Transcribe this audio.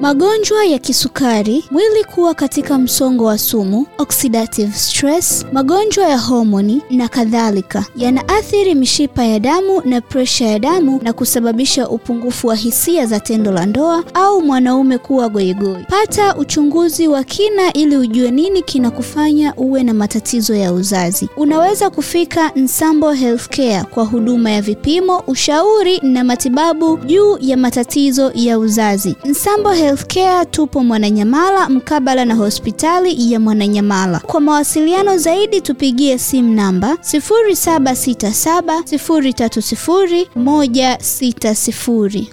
magonjwa ya kisukari, mwili kuwa katika msongo wa sumu, oxidative stress, magonjwa ya homoni na kadhalika, yanaathiri mishipa ya damu na presha ya damu na kusababisha upungufu wa hisia za tendo la ndoa au mwanaume kuwa goigoi. Pata uchunguzi wa kina ili ujue nini kinakufanya uwe na matatizo ya uzazi. Unaweza kufika Nsambo Healthcare kwa huduma ya vipimo, ushauri na matibabu juu ya matatizo ya uzazi. Nsambo Healthcare tupo Mwananyamala mkabala na hospitali ya Mwananyamala. Kwa mawasiliano zaidi tupigie simu namba 0767030160.